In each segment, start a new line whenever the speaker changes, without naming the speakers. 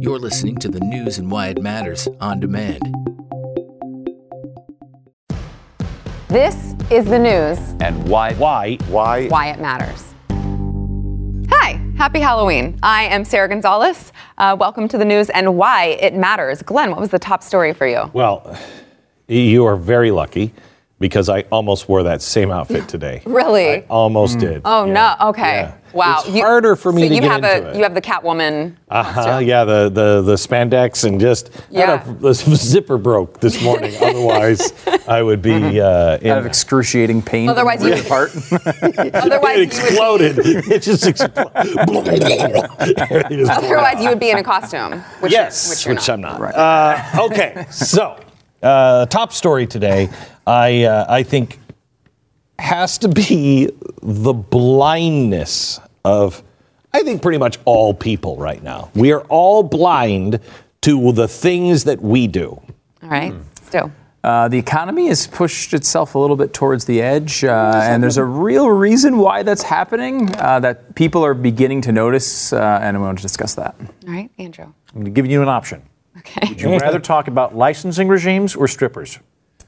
You're listening to the news and why it matters on demand.
This is the news.
And why?
Why? Why?
Why it matters. Hi, happy Halloween. I am Sara Gonzales. Uh, welcome to the news and why it matters. Glenn, what was the top story for you?
Well, you are very lucky because I almost wore that same outfit today.
Really?
I almost did.
Oh
Yeah.
no. Okay.
Yeah.
Wow.
It's harder for me
so
to
you
get
have
into
a,
it.
You have the Catwoman.
Uh huh. Yeah, the, the the spandex and just
Yeah.
had a- the zipper broke this morning. Otherwise, I would be uh, in.
Out of excruciting pain.
Otherwise you-
apart.
Otherwise,
it
you would,
exploded. it just exploded. Everything just blew
otherwise you would be in a costume. Which
yes,
You're, which, you're
which
not.
I'm not. Uh, okay, so uh, top story today, I uh, I think has to be the blindness of I think pretty much all people right now. We are all blind to the things that we do.
All right. Let's.
Uh, the economy has pushed itself a little bit towards the edge, uh, and there's a real reason why that's happening uh, that people are beginning to notice, uh, and I want to discuss that.
All right, Andrew.
I'm giving you an option.
Okay.
Would you rather talk about licensing regimes or strippers?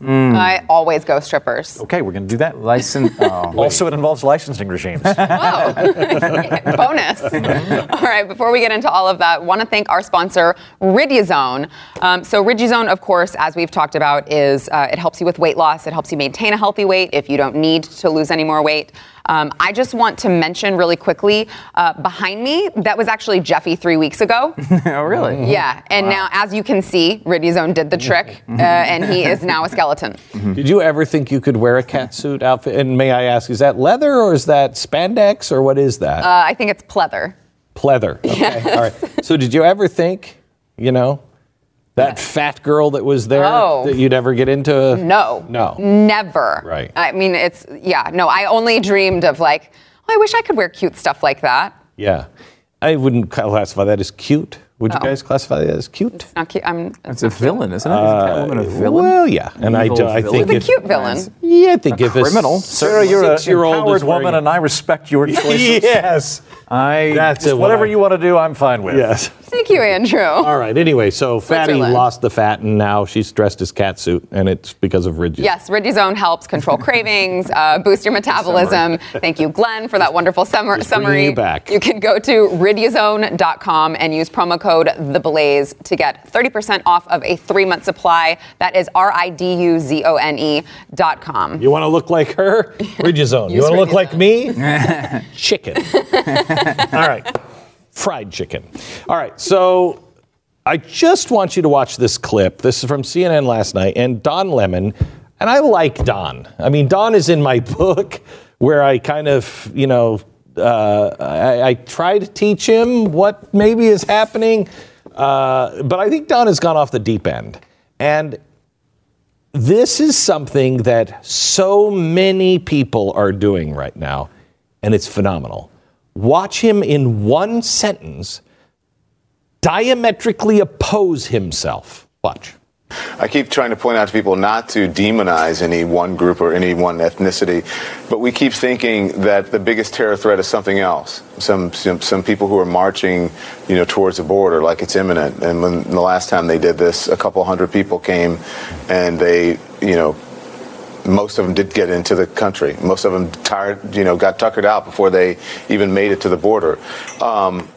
I always go strippers.
Okay, we're going to do that.
License. Oh,
Also, it involves licensing regimes.
Whoa. Bonus. all right, before we get into all of that, want to thank our sponsor, Riduzone. Um, so, Riduzone, of course, as we've talked about, is uh, it helps you with weight loss. It helps you maintain a healthy weight if you don't need to lose any more weight. Um, I just want to mention really quickly uh, behind me, that was actually Jeffy three weeks ago.
oh, really?
yeah, and now, as you can see, Riduzone did the trick, uh, and he is now a skeleton.
Did you ever think you could wear a catsuit outfit? And may I ask, is that leather or is that spandex or what is that?
Uh, I think it's pleather.
Pleather. Okay. All right. So did you ever think, you know, that fat girl that was there
Oh.
that you'd ever get into?
No.
No.
Never.
Right.
I mean, it's, yeah, no, I only dreamed of like, oh, I wish I could wear cute stuff like that.
Yeah. I wouldn't classify that as cute. Would you
Oh.
guys classify that as cute?
It's not cute. I'm,
It's a villain, isn't it? Isn't Catwoman a villain?
Well, yeah. And I,
Evil
do, I
villain?
think
it's a
if,
cute villain.
Yeah, I think if
criminal.
a
Sarah, you're a
six-year-old
empowered
wearing-
woman, and I respect your choices.
yes.
I,
That's
just
it, what
whatever
I-
you want to do, I'm fine with.
Yes.
Thank you, Andrew.
All right. Anyway, so Fatty
Switzerland.
lost the fat, and now she's dressed as catsuit, and it's because of Ridges.
Yes, Riduzone helps control cravings, uh, boost your metabolism. Thank you, Glenn, for that wonderful summer,
Just bringing
summary.
you back.
You can go to riduzone.com and use promo code THEBLAZE to get 30% off of a three-month supply. That is R I D U Z O N E dot com.
You want to look like her? Riduzone. you want to look like me? chicken. All right. Fried chicken. All right. So I just want you to watch this clip. This is from CNN last night, and Don Lemon. And I like Don. I mean, Don is in my book where I kind of, you know, uh, I, I try to teach him what maybe is happening. Uh, but I think Don has gone off the deep end. And this is something that so many people are doing right now, and it's phenomenal. Watch him in one sentence diametrically oppose himself. Watch.
I keep trying to point out to people not to demonize any one group or any one ethnicity, but we keep thinking that the biggest terror threat is something else. Some some, some people who are marching, you know, towards the border like it's imminent. And when the last time they did this, a couple hundred people came, and they, you know, most of them did get into the country. Most of them tired, you know, got tuckered out before they even made it to the border. Um,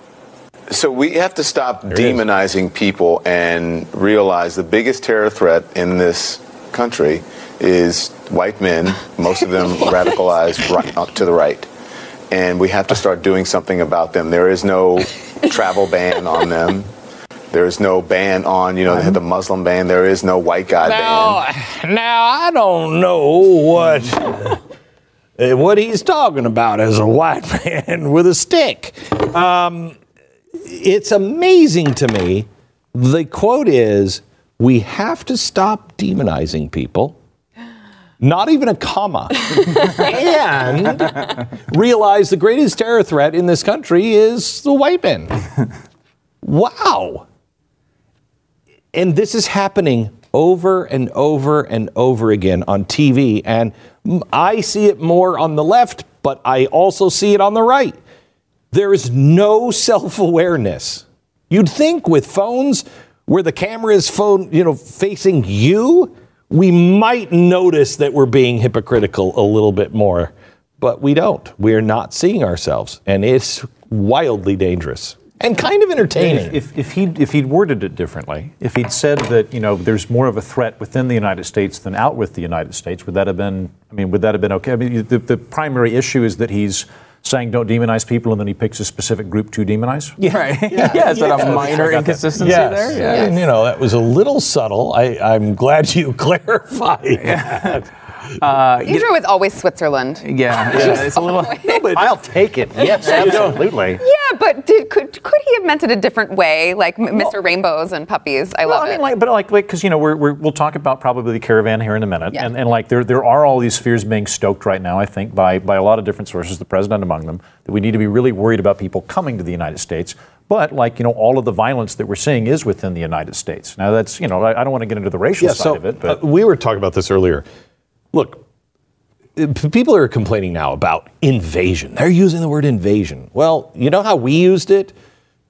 so we have to stop
is.
demonizing people and realize the biggest terror threat in this country is white men, most of them radicalized right, to the right. And we have to start doing something about them. There is no travel ban on them. There is no ban on, you know, they had the Muslim ban. There is no white guy ban.
now I don't know what uh, what he's talking about as a white man with a stick. Um, it's amazing to me. The quote is, "We have to stop demonizing people." Not even a comma. and realize the greatest terror threat in this country is the white man. Wow. And this is happening over and over and over again on TV. And I see it more on the left, but I also see it on the right. There is no self awareness You'd think with phones where the camera is phone, you know, facing you, we might notice that we're being hypocritical a little bit more, but we don't. We're not seeing ourselves, and it's wildly dangerous and kind of entertaining.
If, if, he'd, if he'd worded it differently, if he'd said that, you know, there's more of a threat within the United States than out with the United States, would that have been, I mean, would that have been okay? I mean, the, the primary issue is that he's saying don't demonize people and then he picks a specific group to demonize?
Yeah. Right. Yeah. Is that a minor inconsistency
Yes.
there?
And, you know, that was a little subtle. I, I'm glad you clarified that.
Pedro is always Switzerland.
Yeah. yeah. It's a little.
I'll take it. Yes, absolutely.
Yeah, but did, could could he have meant it a different way, like M- Mr. Rainbows and Puppies? I
Well,
love
I mean,
it.
like, but like, because you know, we're, we're, we'll talk about probably the caravan here in a minute,
Yeah.
and, and like, there there are all these fears being stoked right now. I think by by a lot of different sources, the president among them, that we need to be really worried about people coming to the United States. But like, you know, all of the violence that we're seeing is within the United States. Now, that's you know, I, I don't want to get into the racial
Yeah,
side
so
of it, but
uh, we were talking about this earlier. Look, people are complaining now about invasion. They're using the word invasion. Well, you know how we used it?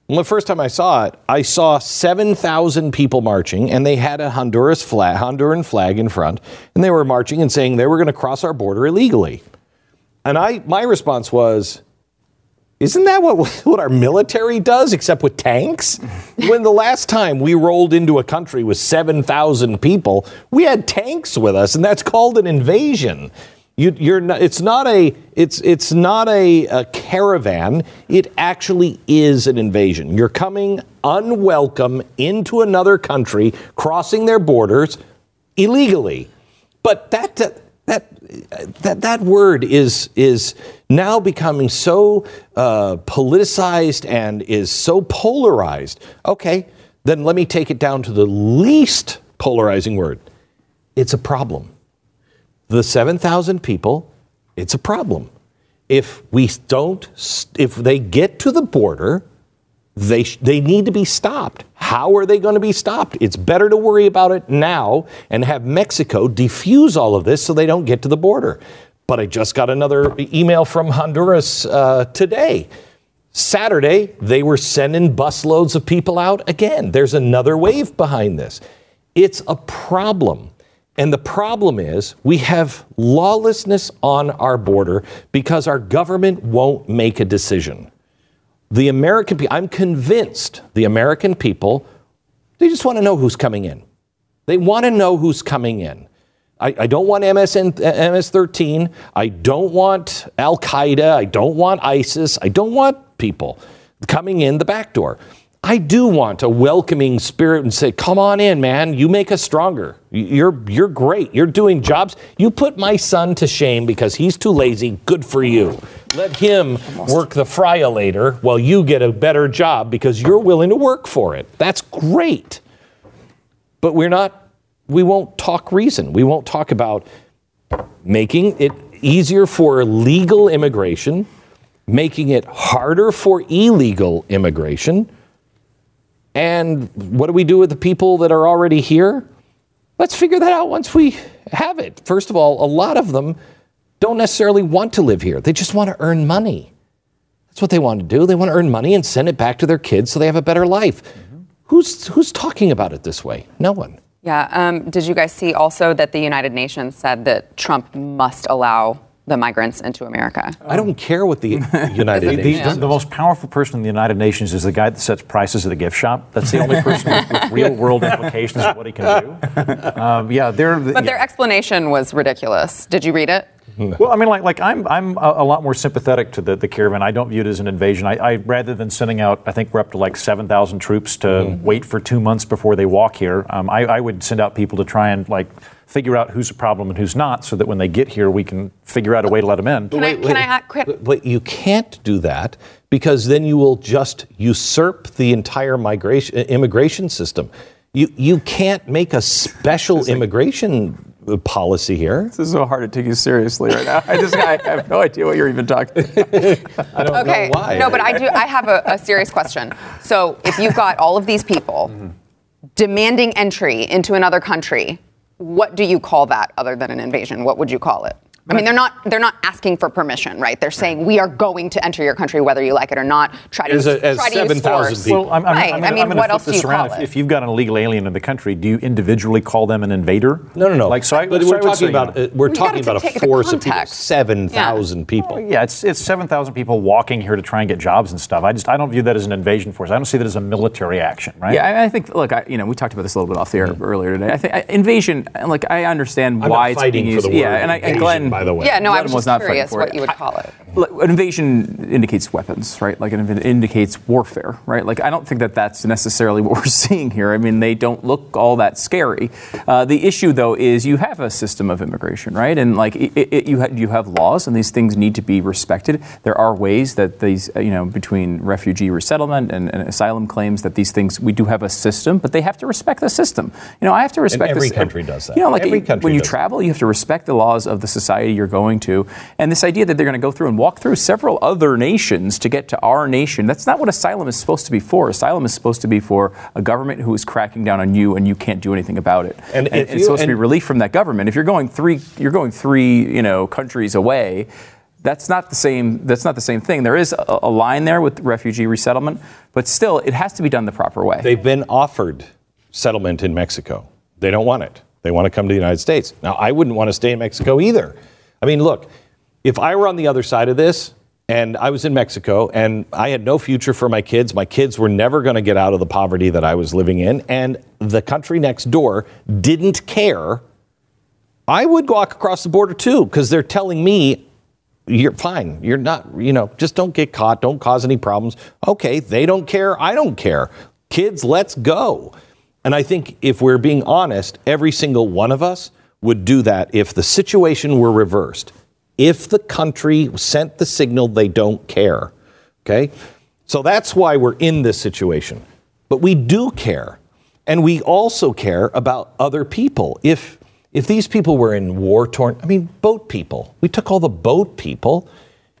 Well, the first time I saw it, I saw 7,000 people marching, and they had a Honduras flag, Honduran flag in front, and they were marching and saying they were going to cross our border illegally. And I, my response was, isn't that what, what our military does, except with tanks? when the last time we rolled into a country with 7,000 people, we had tanks with us, and that's called an invasion. You, you're not, it's not a it's it's not a, a caravan. It actually is an invasion. You're coming unwelcome into another country, crossing their borders illegally. But that that that that, word is is now becoming so uh, politicized and is so polarized. Okay, then let me take it down to the least polarizing word. It's a problem. The seven thousand people, it's a problem. If we don't, if they get to the border, they, they need to be stopped. How are they going to be stopped? It's better to worry about it now and have Mexico defuse all of this so they don't get to the border. But I just got another email from Honduras uh, today. Saturday, they were sending busloads of people out again. There's another wave behind this. It's a problem. And the problem is we have lawlessness on our border because our government won't make a decision the American people, I'm convinced the American people, they just want to know who's coming in. They want to know who's coming in. I, I don't want MSN, MS 13. I don't want Al Qaeda. I don't want ISIS. I don't want people coming in the back door. I do want a welcoming spirit and say, come on in, man. You make us stronger. You're, you're great. You're doing jobs. You put my son to shame because he's too lazy. Good for you. Let him work the fryer later while you get a better job because you're willing to work for it. That's great. But we're not, we won't talk reason. We won't talk about making it easier for legal immigration, making it harder for illegal immigration. And what do we do with the people that are already here? Let's figure that out once we have it. First of all, a lot of them don't necessarily want to live here. They just want to earn money. That's what they want to do. They want to earn money and send it back to their kids so they have a better life. Who's who's talking about it this way? No one.
Yeah. Um, did you guys see also that the United Nations said that Trump must allow the migrants into America?
I don't care what the United
The,
Nations.
the, the most powerful person in the United Nations is the guy that sets prices at a gift shop. That's the only person with, with real world implications of what he can do. Um, yeah, they're.
But their explanation was ridiculous. Did you read it?
Well, I mean, like, like I'm, I'm a, a lot more sympathetic to the, the caravan. I don't view it as an invasion. I, I rather than sending out, I think we're up to like 7,000 troops to wait for two months before they walk here. Um, I, I would send out people to try and like figure out who's a problem and who's not, so that when they get here, we can figure out a way to let them in.
Can I, can I act quick?
But- But you can't do that because then you will just usurp the entire migration immigration system. You you can't make a special immigration uh, policy here.
This is so hard to take you seriously right now. I just I have no idea what you're even talking about.
I don't
Okay.
know why.
No, but I do. I have a, a serious question. So, if you've got all of these people demanding entry into another country, what do you call that other than an invasion? What would you call it? I mean, they're not they're not asking for permission, right? They're saying we are going to enter your country whether you like it or not. Try to
As a-
use,
as
try to use
7,000
force.
people.
Well, I'm, I'm,
right.
I'm,
I
I'm
mean,
gonna
what
flip
else do
this
you
around.
call
If,
it?
if you've got an illegal alien in the country, do you individually call them an invader?
No, no, no.
Like, so I,
but
so
we're
I
talking
say,
about
you know,
uh, we're
You
talking
gotta
about a force of people,
context.
seven thousand people.
Yeah, it's it's seven thousand people walking here to try and get jobs and stuff. I just I don't view that as an invasion force. I don't see that as a military action, right?
Yeah, I, I think. Look, I, you know, we talked about this a little bit off the air earlier today. I think I, invasion. Like, I understand why it's
fighting
being
for
used. yeah, and, I, and Glenn,
by the way.
yeah, no, I was
was
just
not fighting
curious what
it.
you would call it.
Look, an invasion indicates weapons, right? Like it indicates warfare, right? Like I don't think that that's necessarily what we're seeing here. I mean, they don't look all that scary. Uh, the issue, though, is you have a system of immigration, right? And like it, it, you ha- you have laws, and these things need to be respected. There are ways that these, uh, you know, between refugee resettlement and, and asylum claims, that these things we do have a system, but they have to respect the system. You know, I have to respect.
every
this-
country does that.
You know, like
Every
you-
country
when you
does that.
travel, you have to respect the laws of the society you're going to. And this idea that they're going to go through and walk through several other nations to get to our nation, that's not what asylum is supposed to be for. Asylum is supposed to be for a government who is cracking down on you and you can't do anything about it.
And
And, it's
you-
supposed to be relief from that government. If you're going three, you're going three, you know, countries away. That's not the same. That's not the same thing. There is a, a line there with refugee resettlement, but still, it has to be done the proper way.
They've been offered settlement in Mexico. They don't want it. They want to come to the United States. Now, I wouldn't want to stay in Mexico either. I mean, look, if I were on the other side of this and I was in Mexico and I had no future for my kids, my kids were never going to get out of the poverty that I was living in, and the country next door didn't care, I would walk across the border too because they're telling me you're fine. You're not, you know, just don't get caught. Don't cause any problems. Okay, they don't care. I don't care. Kids, let's go. And I think if we're being honest, every single one of us would do that if the situation were reversed. If the country sent the signal they don't care. Okay? So that's why we're in this situation. But we do care. And we also care about other people. If if these people were in war torn, I mean, boat people. We took all the boat people.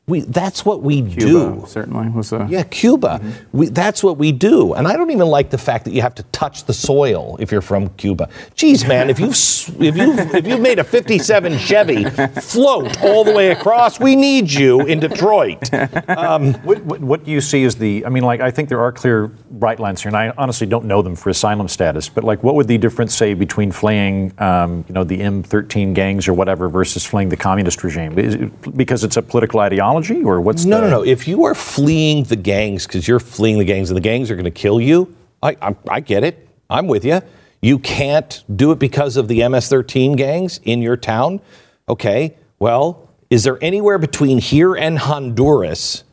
We, that's what we
Cuba
do.
certainly was a
Yeah, Cuba. We, that's what we do. And I don't even like the fact that you have to touch the soil if you're from Cuba. Geez, man, if you've if you have if you've made a '57 Chevy float all the way across, we need you in Detroit.
What, what, what do you see as the? I mean, like I think there are clear bright lines here, and I honestly don't know them for asylum status. But like, what would the difference say between fleeing, um, you know, the M13 gangs or whatever versus fleeing the communist regime? Is it because it's a political ideology, or what's
No,
the,
no, no. If you are fleeing the gangs because you're fleeing the gangs and the gangs are going to kill you, I, I, I get it. I'm with you. You can't do it because of the MS-13 gangs in your town. Okay. Well, is there anywhere between here and Honduras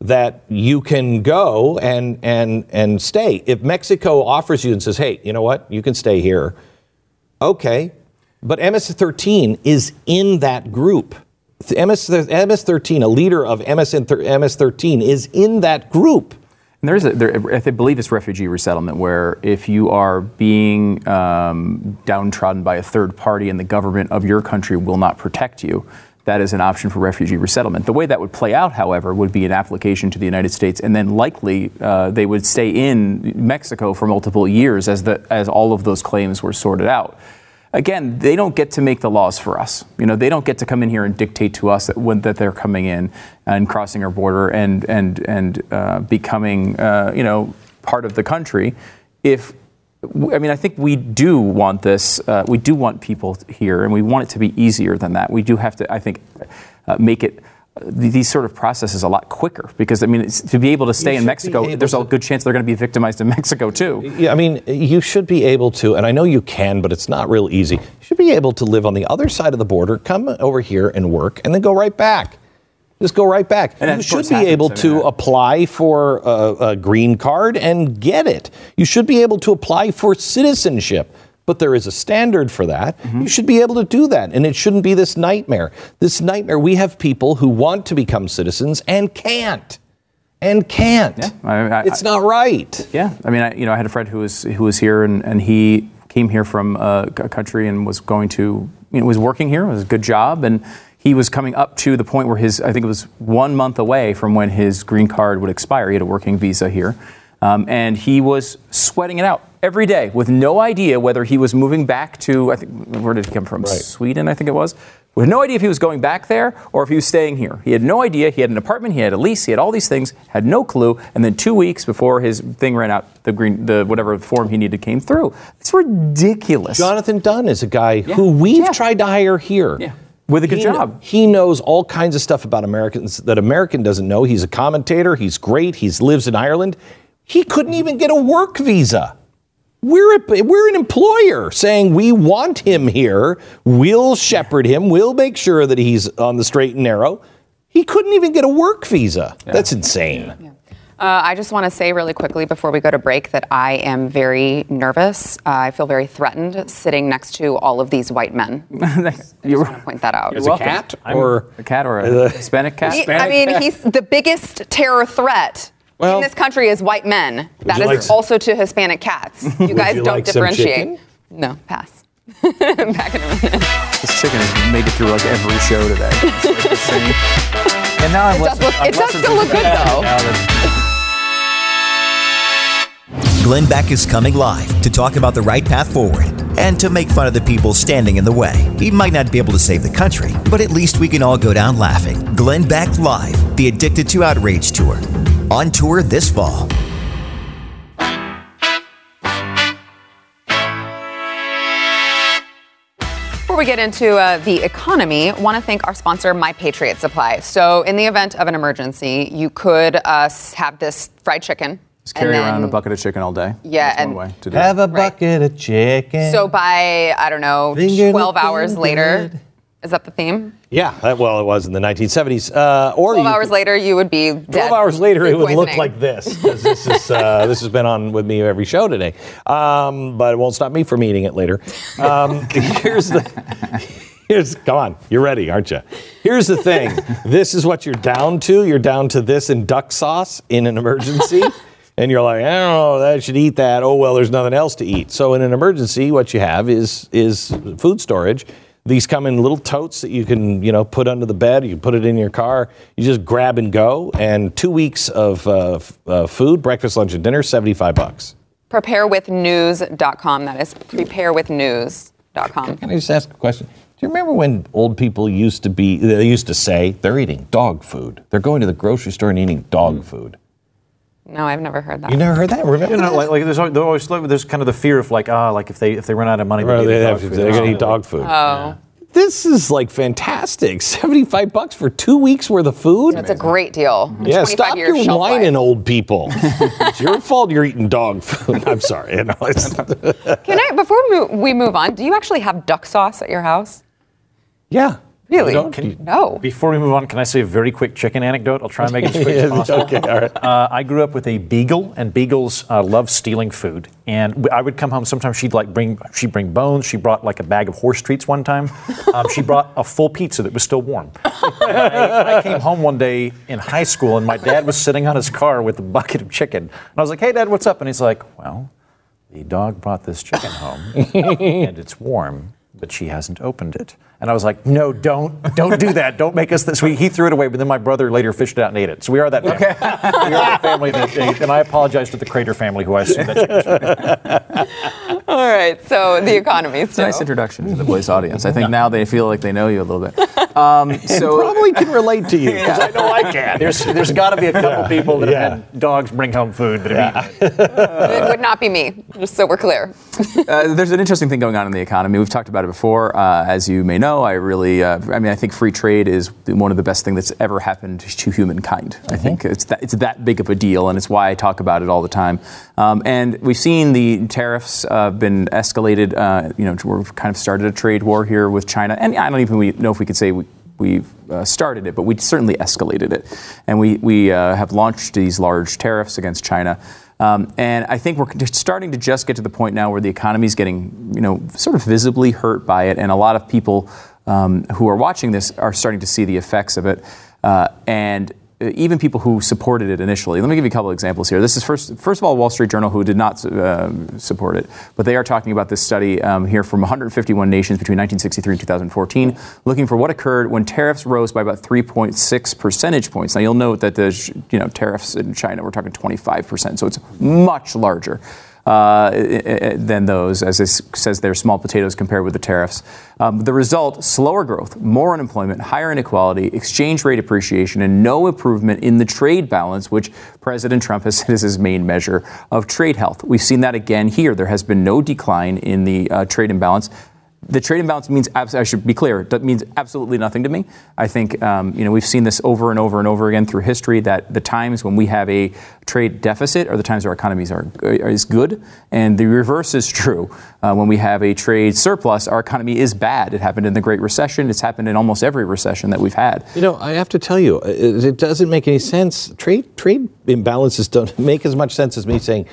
that you can go and and and stay? If Mexico offers you and says, "Hey, you know what? You can stay here." Okay. But MS-13 is in that group. MS, MS-13, a leader of MS, MS-13 is in that group.
And there's a, there, I believe it's refugee resettlement where if you are being um, downtrodden by a third party and the government of your country will not protect you, that is an option for refugee resettlement. The way that would play out, however, would be an application to the United States, and then likely uh, they would stay in Mexico for multiple years as the as all of those claims were sorted out. Again, they don't get to make the laws for us. You know, they don't get to come in here and dictate to us that when that they're coming in and crossing our border and and and uh, becoming uh, you know part of the country. If I mean, I think we do want this. Uh, we do want people here, and we want it to be easier than that. We do have to, I think, uh, make it. These sort of processes a lot quicker because I mean it's, to be able to stay
You
in Mexico, there's a good chance they're going to be victimized in Mexico too.
Yeah, I mean, you should be able to, and I know you can, but it's not real easy. You should be able to live on the other side of the border, come over here and work, and then go right back. Just go right back.
And
you should be
happens.
able
I mean,
to apply for a, a green card and get it. You should be able to apply for citizenship. But there is a standard for that.
Mm-hmm.
You should be able to do that. And it shouldn't be this nightmare. This nightmare, we have people who want to become citizens and can't. And can't.
Yeah, I- I-
it's not right.
Yeah, I mean, I, you know, I had a friend who was who was here, and, and he came here from a country and was going to, you know, was working here. It was a good job, and he was coming up to the point where his, I think it was one month away from when his green card would expire. He had a working visa here, um, and he was sweating it out every day with no idea whether he was moving back to, I think, where did he come from? Sweden, I think it was. We had no idea if he was going back there or if he was staying here. He had no idea. He had an apartment, he had a lease, he had all these things, had no clue. And then two weeks before his thing ran out, the green, the whatever form he needed came through. It's ridiculous.
Jonathan Dunn is a guy who we've
Yeah.
tried to hire here.
Yeah. With a good
He-
job.
He knows all kinds of stuff about Americans that American doesn't know. He's a commentator. He's great. He lives in Ireland. He couldn't even get a work visa. We're, a, we're an employer saying we want him here. We'll shepherd him. We'll make sure that he's on the straight and narrow. He couldn't even get a work visa. That's insane.
Uh, I just want to say really quickly before we go to break that I am very nervous. Uh, I feel very threatened sitting next to all of these white men. I just
You're
want to point that out.
As a cat or
a cat or a Hispanic cat?
He- I mean, he's the biggest terror threat
Well-
in this country is white men. That is
like
also to Hispanic cats. You guys
you
don't
like
differentiate. No, pass. Back in a minute.
This chicken has made it through like every show today. It's like the same.
And now I'm
It
less,
does look- it does still look good, though.
Glenn Beck is coming live to talk about the right path forward and to make fun of the people standing in the way. He might not be able to save the country, but at least we can all go down laughing. Glenn Beck Live, the Addicted to Outrage Tour. On tour this fall.
Before we get into uh, the economy, want to thank our sponsor, My Patriot Supply. So, in the event of an emergency, you could uh, have this fried chicken.
Just carry
and
around a bucket of chicken all day.
Yeah,
That's
and-
one way to do
have
it.
a bucket of chicken.
So by I don't know,
Finger
12 hours later,
good.
Is that the theme?
yeah, that, well, it was in the 1970s. Uh, or
12
you
hours later, you would be dead.
12 hours later, it would look like this. this is uh, this has been on with me every show today, um, but it won't stop me from eating it later. Um, here's the here's come on, you're ready, aren't you? Here's the thing. this is what you're down to. You're down to this and duck sauce in an emergency. And you're like, I don't know, I should eat that. Oh well, there's nothing else to eat. So in an emergency, what you have is is food storage. These come in little totes that you can, you know, put under the bed. You can put it in your car. You just grab and go. And two weeks of uh, f- uh, food, breakfast, lunch, and dinner, seventy-five bucks.
Preparewithnews.com. That is preparewithnews.com.
Can I just ask a question? Do you remember when old people used to be? They used to say they're eating dog food. They're going to the grocery store and eating dog food.
No, I've never heard that.
You never heard that? Remember?
You know, like, like there's, always, there's always there's kind of the fear of like ah like if they if they run out of money
Well,
they
they
eat
have
dog
to-
food.
they're going to
Oh.
eat dog food.
oh,
This is like fantastic. 75 bucks for two weeks worth of food?
that's a great deal.
yeah, stop
years
your
shelf
whining,
life.
old people. it's your fault you're eating dog food. I'm sorry. You know, it's-
Can I, before we move on, do you actually have duck sauce at your house?
yeah.
Really?
Can
No.
Before we move on, can I say a very quick chicken anecdote? I'll try and make it as quick as possible.
okay, all right.
Uh, I grew up with a beagle, and beagles uh, love stealing food. And I would come home. Sometimes she'd like bring she'd bring bones. She brought like a bag of horse treats one time. Um, she brought a full pizza that was still warm. I, I came home one day in high school, and my dad was sitting on his car with a bucket of chicken. And I was like, "Hey, Dad, what's up?" And he's like, "Well, the dog brought this chicken home, and it's warm." But she hasn't opened it, and I was like, "No, don't, don't do that. Don't make us this." We, he threw it away, but then my brother later fished it out and ate it. So we are that family. we are the family that ate, and I apologize to the Crater family, who I assume that chicken was
All right, so the economy.
It's nice introduction to the voice audience. I think now they feel like they know you a little bit. Um, so
Probably can relate to you because I know I can.
There's, there's got to be a couple people that
Yeah.
have had dogs bring home food that have eaten it.
It would not be me, just so we're clear.
uh, there's an interesting thing going on in the economy. We've talked about it before. Uh, as you may know, I really, uh, I mean, I think free trade is one of the best things that's ever happened to humankind. I think it's that, it's that big of a deal, and it's why I talk about it all the time. Um, and we've seen the tariffs uh, been escalated. Uh, you know, we've kind of started a trade war here with China, and I don't even know if we could say we, we've uh, started it, but we certainly escalated it. And we, we uh, have launched these large tariffs against China. Um, and I think we're starting to just get to the point now where the economy is getting, you know, sort of visibly hurt by it. And a lot of people um, who are watching this are starting to see the effects of it. Uh, and even people who supported it initially. Let me give you a couple examples here. This is first, first of all, Wall Street Journal, who did not uh, support it, but they are talking about this study um, here from 151 nations between 1963 and 2014, looking for what occurred when tariffs rose by about 3.6 percentage points. Now, you'll note that the you know tariffs in China, we're talking 25 percent, so it's much larger. Uh, than those, as it says they're small potatoes compared with the tariffs. Um, the result slower growth, more unemployment, higher inequality, exchange rate appreciation, and no improvement in the trade balance, which President Trump has said is his main measure of trade health. We've seen that again here. There has been no decline in the uh, trade imbalance the trade imbalance means, I should be clear, that means absolutely nothing to me. I think, um, you know, we've seen this over and over and over again through history that the times when we have a trade deficit are the times our economies are, is good, and the reverse is true. Uh, when we have a trade surplus, our economy is bad. It happened in the Great Recession. It's happened in almost every recession that we've had.
You know, I have to tell you, it, it doesn't make any sense. Trade trade imbalances don't make as much sense as me saying,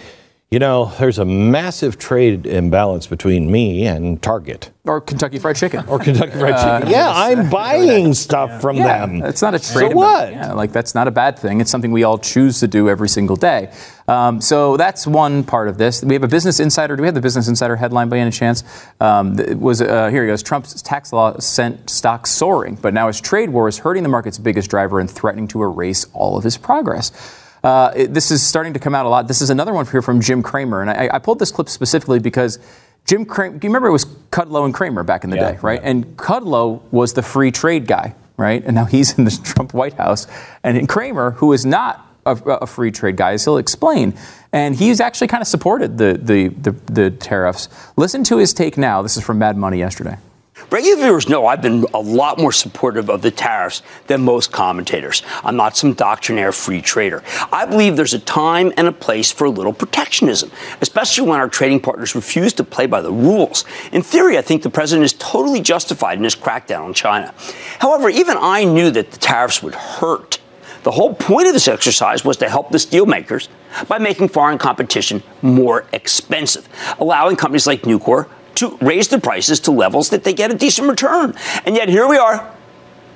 you know, there's a massive trade imbalance between me and Target.
Or Kentucky Fried Chicken.
Or Kentucky Fried Chicken. Uh, yeah, I'm buying stuff from
yeah,
them.
It's not a trade.
So what?
Yeah, like that's not a bad thing. It's something we all choose to do every single day. Um, so that's one part of this. We have a Business Insider. Do we have the Business Insider headline by any chance? Um, it was uh, here he goes. Trump's tax law sent stocks soaring, but now his trade war is hurting the market's biggest driver and threatening to erase all of his progress. Uh, it, this is starting to come out a lot. This is another one here from Jim Cramer, and I, I pulled this clip specifically because Jim Cramer. Do you remember it was Kudlow and Cramer back in the yeah, day, right? Yeah. And Kudlow was the free trade guy, right? And now he's in the Trump White House, and Cramer, who is not a, a, free trade guy, as he'll explain. And he's actually kind of supported the, the, the, the tariffs. Listen to his take now. This is from Mad Money yesterday.
Regular viewers know I've been a lot more supportive of the tariffs than most commentators. I'm not some doctrinaire free trader. I believe there's a time and a place for a little protectionism, especially when our trading partners refuse to play by the rules. In theory, I think the president is totally justified in his crackdown on China. However, even I knew that the tariffs would hurt. The whole point of this exercise was to help the steelmakers by making foreign competition more expensive, allowing companies like Nucor to raise the prices to levels that they get a decent return. And yet here we are.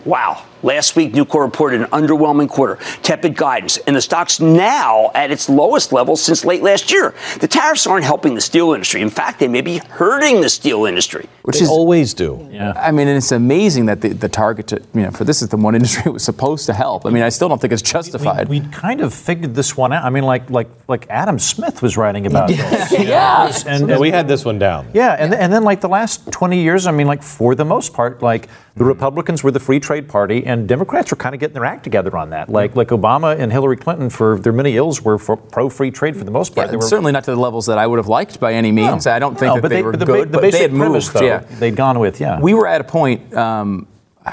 Wow. Last week, Nucor reported an underwhelming quarter, tepid guidance, and the stock's now at its lowest level since late last year. The tariffs aren't helping the steel industry. In fact, they may be hurting the steel industry.
Which they is always do.
Yeah. I mean, and it's amazing that the, the target, to, you know, for this is the one industry it was supposed to help. I mean, I still don't think it's justified.
We, we, we kind of figured this one out. I mean, like like like Adam Smith was writing about
this. yeah.
And, and, we had this one down.
Yeah, and, and then like the last 20 years, I mean, like for the most part, like the mm-hmm. Republicans were the free trade party and Democrats were kind of getting their act together on that. Like like Obama and Hillary Clinton, for their many ills, were pro free trade for the most part.
Yeah,
were,
certainly not to the levels that I would have liked by any means. No, I don't think no, that they, they, were
the,
good,
the,
but
they
had
premise,
moved.
Though,
yeah,
they'd gone with. Yeah,
we were at a point. Um,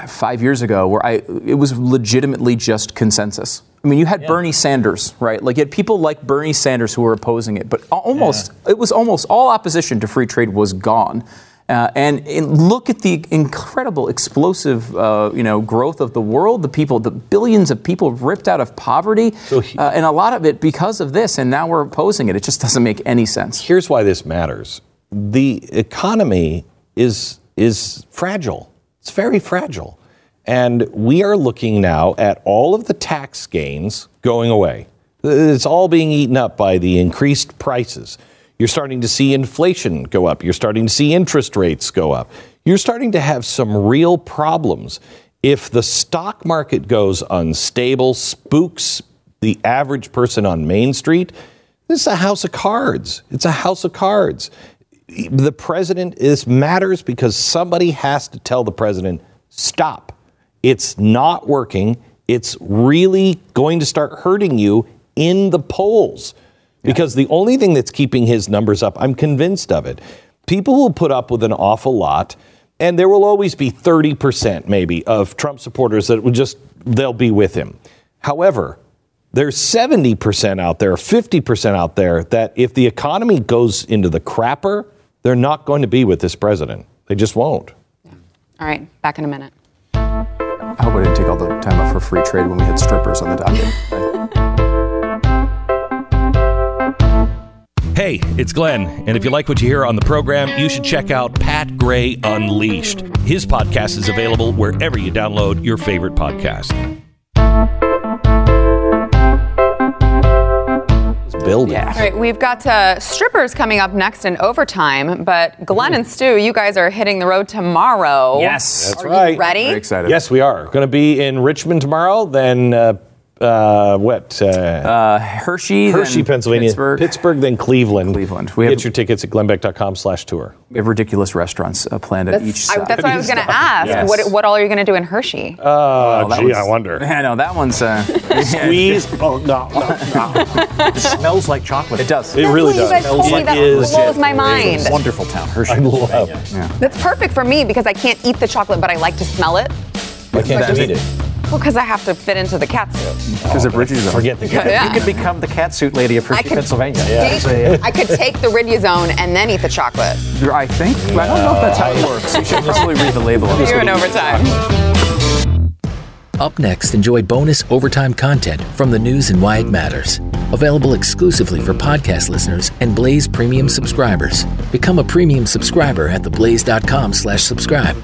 five years ago where I it was legitimately just consensus. I mean, you had yeah. Bernie Sanders, right? Like you had people like Bernie Sanders who were opposing it, but almost yeah. it was almost all opposition to free trade was gone. Uh, and, and, look at the incredible, explosive, uh, you know, growth of the world. The people, the billions of people ripped out of poverty, so he, uh, and a lot of it because of this. And now we're opposing it. It just doesn't make any sense.
Here's why this matters: the economy is is fragile. It's very fragile, and we are looking now at all of the tax gains going away. It's all being eaten up by the increased prices. You're starting to see inflation go up. You're starting to see interest rates go up. You're starting to have some real problems. If the stock market goes unstable, spooks the average person on Main Street, this is a house of cards. It's a house of cards. The president, this matters because somebody has to tell the president, stop. It's not working. It's really going to start hurting you in the polls. Because the only thing that's keeping his numbers up, I'm convinced of it. People will put up with an awful lot, and there will always be 30% maybe of Trump supporters that will just, they'll be with him. However, there's 70% out there, 50% out there that if the economy goes into the crapper, they're not going to be with this president. They just won't.
Yeah. All right, back in a minute.
I hope I didn't take all the time off for free trade when we had strippers on the docket.
Hey, it's Glenn, and if you like what you hear on the program, you should check out Pat Gray Unleashed. His podcast is available wherever you download your favorite podcast.
Building.
Yeah. All right, we've got uh, strippers coming up next in overtime, but Glenn and Stu, you guys are hitting the road tomorrow.
Yes,
that's
are
right.
ready?
Very excited.
Yes, we are. Going to be in Richmond tomorrow, then. Uh, uh, what? Uh,
Hershey,
Hershey,
then
Pennsylvania.
Pittsburgh.
Pittsburgh, then Cleveland.
Cleveland. We
Get
have-
your tickets at glennbeck.com slash tour.
We have ridiculous restaurants uh, planned at each
I, that's what I was going to ask.
Yes.
What, what all are you going to do in Hershey?
Oh,
that
gee,
one's-
I wonder.
I know that one's. Uh,
Squeeze. Oh, no, no, no.
It smells like chocolate.
It does.
It really
what you
does.
guys told me.
It
That
is-
blows my mind.
Wonderful town, Hershey.
I love
Pennsylvania.
it.
That's perfect for me because I can't eat the chocolate, but I like to smell it.
I can't
Like
eat it.
Well, because I have to fit into the cat suit.
Because of Ridgey Zone.
Forget the
You could,
Yeah.
you could become the cat suit lady of Hershey,
could-
Pennsylvania.
Take- I could take the Riduzone and then eat the chocolate.
I think. I don't know if that's how it works. You should probably read the label.
You're in overtime.
Up next, enjoy bonus overtime content from the news and why it matters. Available exclusively for podcast listeners and Blaze Premium subscribers. Become a premium subscriber at theblaze.com slash subscribe.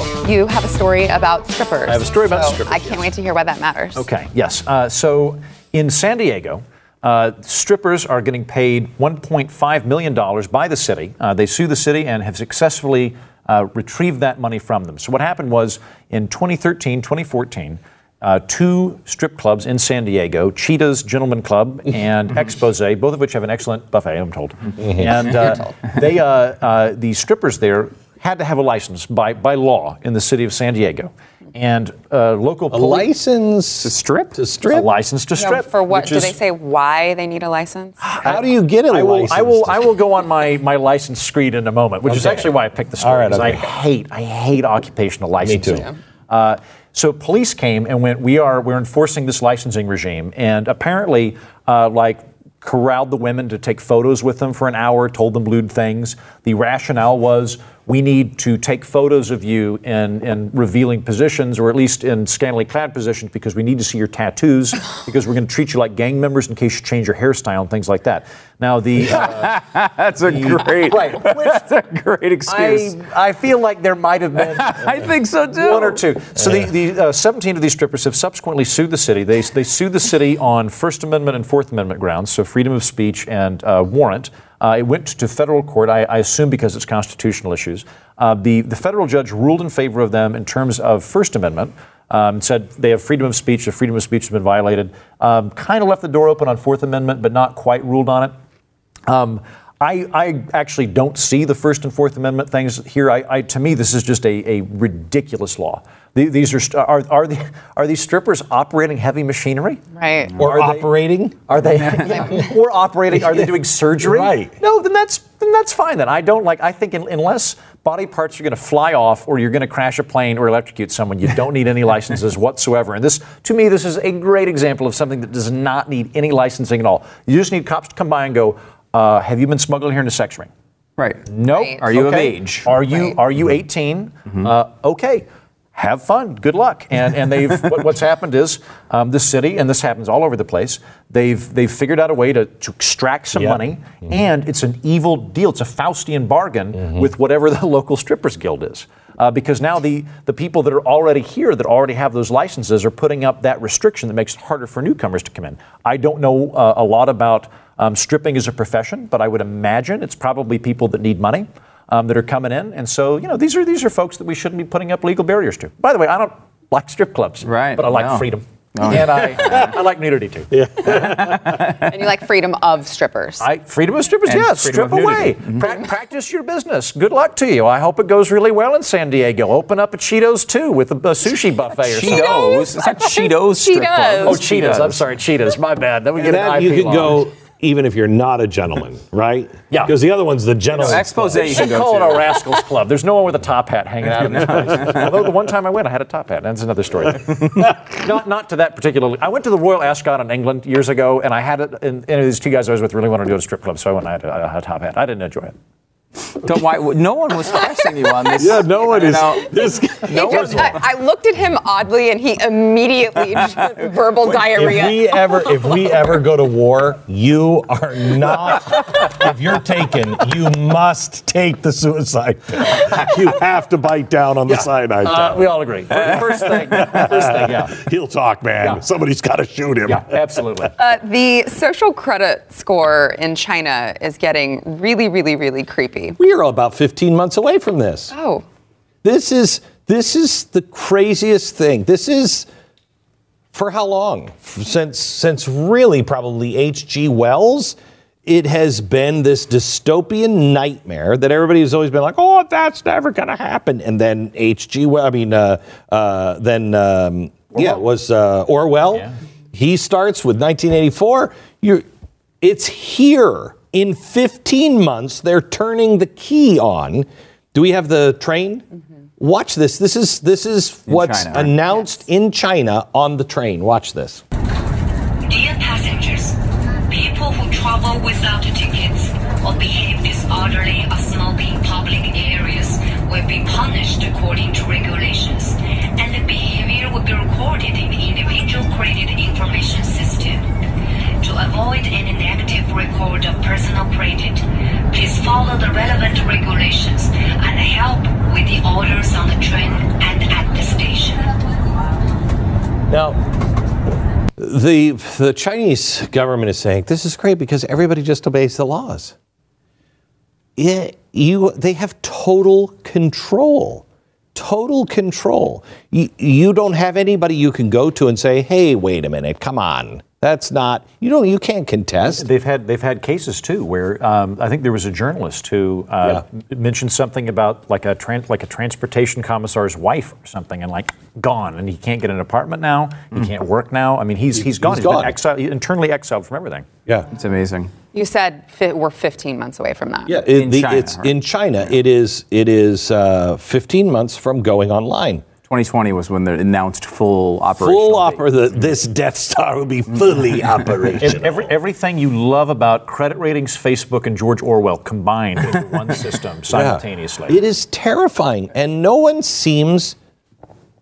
Andrew, you have a story about strippers.
I have a story about
So
strippers,
I can't wait to hear why that matters.
Okay, yes. Uh, so in San Diego, uh, strippers are getting paid $1.5 million by the city. Uh, they sue the city and have successfully uh, retrieved that money from them. So what happened was in 2013, 2014, uh, two strip clubs in San Diego, Cheetah's Gentleman Club and Expose, both of which have an excellent buffet, I'm told. and uh, they, uh, uh, the strippers there had to have a license by, by law in the city of San Diego. And uh, local
A
police
license
To strip?
to strip?
a license to
No,
strip.
for what? Do
is-
they say why they need a license?
How do you get a
I will,
license?
I will, I will go on my, my license screed in a moment, which is actually why I picked the story.
All right,
'cause I
okay.
hate, I hate occupational licensing.
too.
Uh, so police came and went, we are, we're enforcing this licensing regime, and apparently, uh, like, corralled the women to take photos with them for an hour, told them lewd things. The rationale was we need to take photos of you in, in revealing positions, or at least in scantily clad positions, because we need to see your tattoos, because we're going to treat you like gang members in case you change your hairstyle and things like that. Now, the. Uh,
That's a great.
Right.
That's a great excuse.
I, I feel like there might have been.
I think so too.
One or two. So the, the uh, 17 of these strippers have subsequently sued the city. They, they sued the city on First Amendment and Fourth Amendment grounds, so freedom of speech and uh, warrant. Uh, it went to federal court, I, I assume because it's constitutional issues. Uh, the, the federal judge ruled in favor of them in terms of First Amendment. Um, said they have freedom of speech. The freedom of speech has been violated. Um, kind of left the door open on Fourth Amendment, but not quite ruled on it. Um, I, I actually don't see the First and Fourth Amendment things here. I, I, to me, this is just a, a ridiculous law. The- These are, are, are, the, are these strippers operating heavy machinery?
Right.
or
Are they-
operating.
Are they yeah, or operating? Are they doing surgery?
Right.
No, then that's then that's fine. Then I don't like. I think un- unless body parts are going to fly off, or you're going to crash a plane or electrocute someone, you don't need any licenses whatsoever. And this, to me, this is a great example of something that does not need any licensing at all. You just need cops to come by and go, uh, "Have you been smuggled here in a sex ring?"
Right.
No.
Right.
Are you of age?
Are you
Right.
are you 18? Uh, okay. Have fun. Good luck. And and they've what, what's happened is um, the city and this happens all over the place. They've they've figured out a way to, to extract some
Yep.
money, and it's an evil deal. It's a Faustian bargain with whatever the local strippers guild is. Uh, because now the, the people that are already here that already have those licenses are putting up that restriction that makes it harder for newcomers to come in. I don't know uh, a lot about um, stripping as a profession, but I would imagine it's probably people that need money um, that are coming in, and so you know these are these are folks that we shouldn't be putting up legal barriers to. By the way, I don't like strip clubs,
Right,
But I like
no.
freedom, Oh. and I I like nudity too.
And you like freedom of strippers.
I, freedom of strippers,
And
yes. Strip
of
away. Mm-hmm.
nudity.
Prac- practice your business. Good luck to you. I hope it goes really well in San Diego. Open up a Cheetos too with a, a sushi buffet or something.
Cheetos. It's not Cheetos strip club.
Oh, Cheetos.
Oh, Cheetahs. I'm sorry, Cheetahs. My bad. Then we get
And
an
that
IP
you could
law.
go even if you're not a gentleman, right?
Yeah.
Because the other one's the gentleman.
Expose you
You
can
should
go
call it a rascals club. There's no one with a top hat hanging out in this place. Although the one time I went, I had a top hat. That's another story. not not to that particular. I went to the Royal Ascot in England years ago, and I had it. And, and these two guys I was with really wanted to go to strip club, so I went. and I had a, I had a top hat. I didn't enjoy it.
Don't, why, no one was pressing you on this.
Yeah, no one is.
No.
This,
He just- I, I looked at him oddly, and he immediately verbal
if
diarrhea.
we ever, if we ever go to war, you are not. if you're taken, you must take the suicide pill. You have to bite down on the cyanide.
Uh, we all agree. First thing. First thing. Yeah.
He'll talk, man.
Yeah.
Somebody's got to shoot him.
Yeah. Absolutely.
Uh, the social credit score in China is getting really, really, really creepy. Be.
We are about 15 months away from this.
Oh,
This is this is the craziest thing. This is for how long? Since since really probably H.G. Wells, it has been this dystopian nightmare that everybody has always been like, "Oh, that's never going to happen." And then H.G. Well, I mean, uh, uh, then um, yeah, it was uh, Orwell. He starts with 1984. You're, it's here in 15 months. They're turning the key on. Do we have the train? Mm-hmm. Watch this. This is this is what's
China, right?
announced in China on the train. Watch this.
Dear passengers, people who travel without tickets or behave disorderly or smoke in public areas will be punished according to regulations, and the behavior will be recorded in the individual credit information system. To avoid any negative record of personal credit, please follow the relevant regulations and help with the orders on the train and at the station.
Now, the the Chinese government is saying this is great because everybody just obeys the laws. Yeah, you they have total control. Total control. You, you don't have anybody you can go to and say, "Hey, wait a minute, come on." That's not you don't you can't contest.
They've had they've had cases too where um, I think there was a journalist who uh, m- mentioned something about like a tran- like a transportation commissar's wife or something, and like gone, and he can't get an apartment now. He can't work now. I mean, he's he's gone.
He's
He's
gone.
been exiled, internally exiled from everything.
Yeah.
It's amazing.
you said fi- we're 15 months away from that.
Yeah, it-
In
the-
China,
it's
right?
in China. It is it is uh, 15 months from going online.
2020 was when they announced full operation.
Full opera. This Death Star will be fully operational.
every, everything you love about credit ratings, Facebook, and George Orwell combined into one system simultaneously.
It is terrifying, and no one seems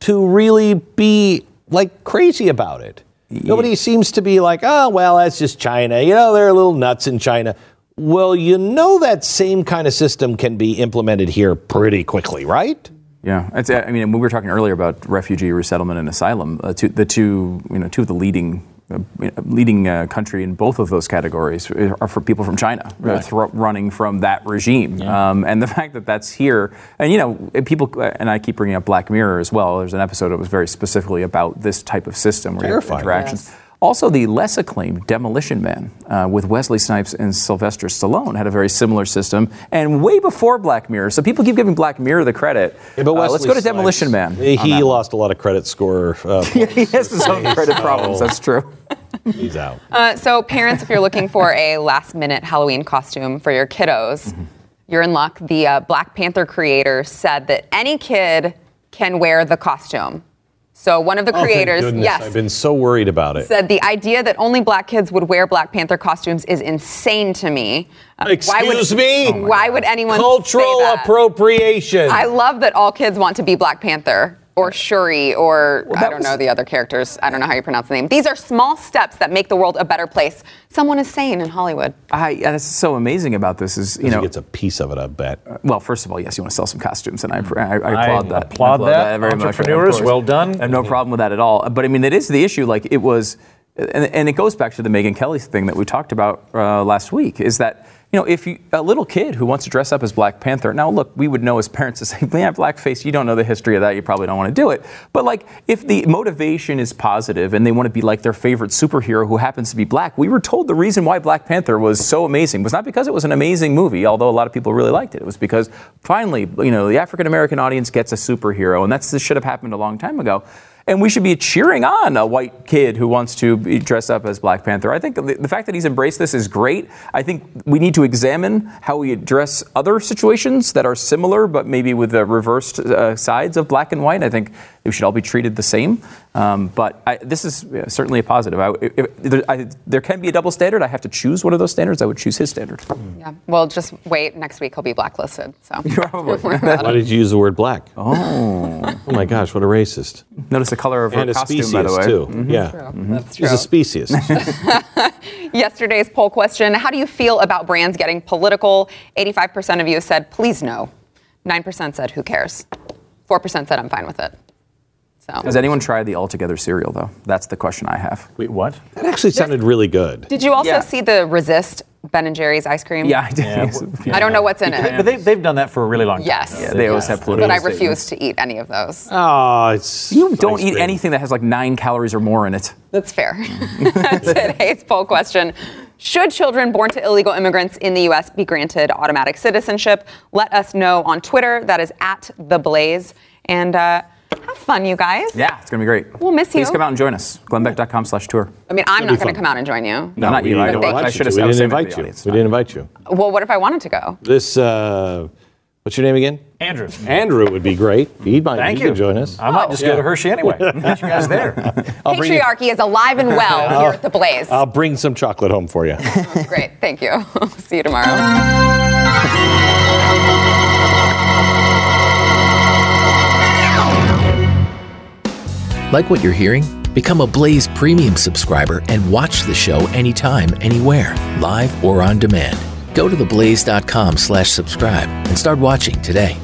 to really be like crazy about it. Nobody seems to be like, oh well, that's just China. You know, they're a little nuts in China. Well, you know that same kind of system can be implemented here pretty quickly, right?
Yeah, it's, I mean, we were talking earlier about refugee resettlement and asylum. Uh, two, the two, you know, two of the leading, uh, leading uh, country in both of those categories are for people from China, uh, thro- running from that regime. Um, and the fact that that's here, and you know, people, and I keep bringing up Black Mirror as well. There's an episode that was very specifically about this type of system, where you have
Terrifying.
interactions. Also, the less acclaimed Demolition Man uh, with Wesley Snipes and Sylvester Stallone had a very similar system, and way before Black Mirror. So people keep giving Black Mirror the credit.
Yeah, but
Uh, let's go to
Snipes,
Demolition Man.
He,
on one.
lost a lot of credit score. Uh,
he has his own credit problems. That's true.
he's out.
Uh, so, parents, if you're looking for a last minute Halloween costume for your kiddos, you're in luck. The uh, Black Panther creator said that any kid can wear the costume. So, one of the
Oh,
creators,
goodness.
yes,
I've been so worried about it.
said the idea that only black kids would wear Black Panther costumes is insane to me. Uh, why would-
Excuse me?
Why would anyone
Cultural appropriation.
I love that all kids want to be Black Panther or Shuri or I don't
was-
know the other characters. I don't know how you pronounce the name. These are small steps that make the world a better place. Someone is sane in Hollywood.
I, yeah, that's so amazing about this is you
he
know.
gets a piece of it, I bet.
Well, first of all, yes, you want to sell some costumes, and I, I, I applaud that.
applaud
I
that.
very.
Entrepreneurs,
of course.
well done.
I have no problem with that at all. But I mean, it is the issue. Like it was, and, and it goes back to the Megyn Kelly thing that we talked about uh, last week. Is that you know, if you, a little kid who wants to dress up as Black Panther, now look, we would know as parents to say, yeah, blackface, you don't know the history of that, you probably don't want to do it. But like, if the motivation is positive and they want to be like their favorite superhero who happens to be black, we were told the reason why Black Panther was so amazing was not because it was an amazing movie, although a lot of people really liked it. It was because finally, you know, the African American audience gets a superhero, and that's this should have happened a long time ago. And we should be cheering on a white kid who wants to be dressed up as Black Panther. I think the, the fact that he's embraced this is great. I think we need to examine how we address other situations that are similar, but maybe with the reversed uh, sides of black and white. I think we should all be treated the same. Um, but I, this is certainly a positive. I, if, if there, I, there can be a double standard. I have to choose one of those standards. I would choose his standard.
Yeah. Well, just wait. Next week he'll be blacklisted. So.
Probably.
Why did you use the word black?
Oh.
Oh my gosh, what a racist.
Notice the color of her
And a
costume,
species,
by the way.
too.
Mhm.
Yeah.
That's
She's a species.
Yesterday's poll question How do you feel about brands getting political? 85% of you said, please no. 9% said, who cares? 4% said, I'm fine with it. So.
Has anyone tried the altogether cereal, though? That's the question I have.
Wait, what?
That actually sounded really good.
Did you also
Yeah.
see the resist Ben and Jerry's ice cream.
Yeah, I did.
Yeah.
I don't know what's in it.
But they've, they've done that for a really long time.
Yes.
Yeah, they always have political
But I refuse to eat any of those.
Oh, it's
You don't eat
cream.
anything that has like nine calories or more in it.
That's fair. That's today's poll question Should children born to illegal immigrants in the U.S. be granted automatic citizenship? Let us know on Twitter. That is at The Blaze. And uh, have fun, you guys.
Yeah, it's gonna be great.
We'll miss
Please
you.
Please come out and join us. Glennbeck.com slash tour.
I mean, I'm
It'll
not
be
going
fun.
to come out and join you.
No, not
we
you. I,
didn't
I,
invite you
should
to.
have
We
I was
didn't
saving it for
invite you.
audience.
We didn't invite you.
Well, what if I wanted to go?
This, uh, what's your name again?
Andrew.
Andrew would be great. He'd might
Thank
he
you.
could join us.
I might just go to Hershey anyway. Get you guys there.
bring you-
Patriarchy is alive and well here at The Blaze.
I'll bring some chocolate home for you.
Great. Thank you. See you tomorrow.
Like what you're hearing? Become a Blaze Premium subscriber and watch the show anytime, anywhere, live or on demand. Go to theblaze.com slash subscribe and start watching today.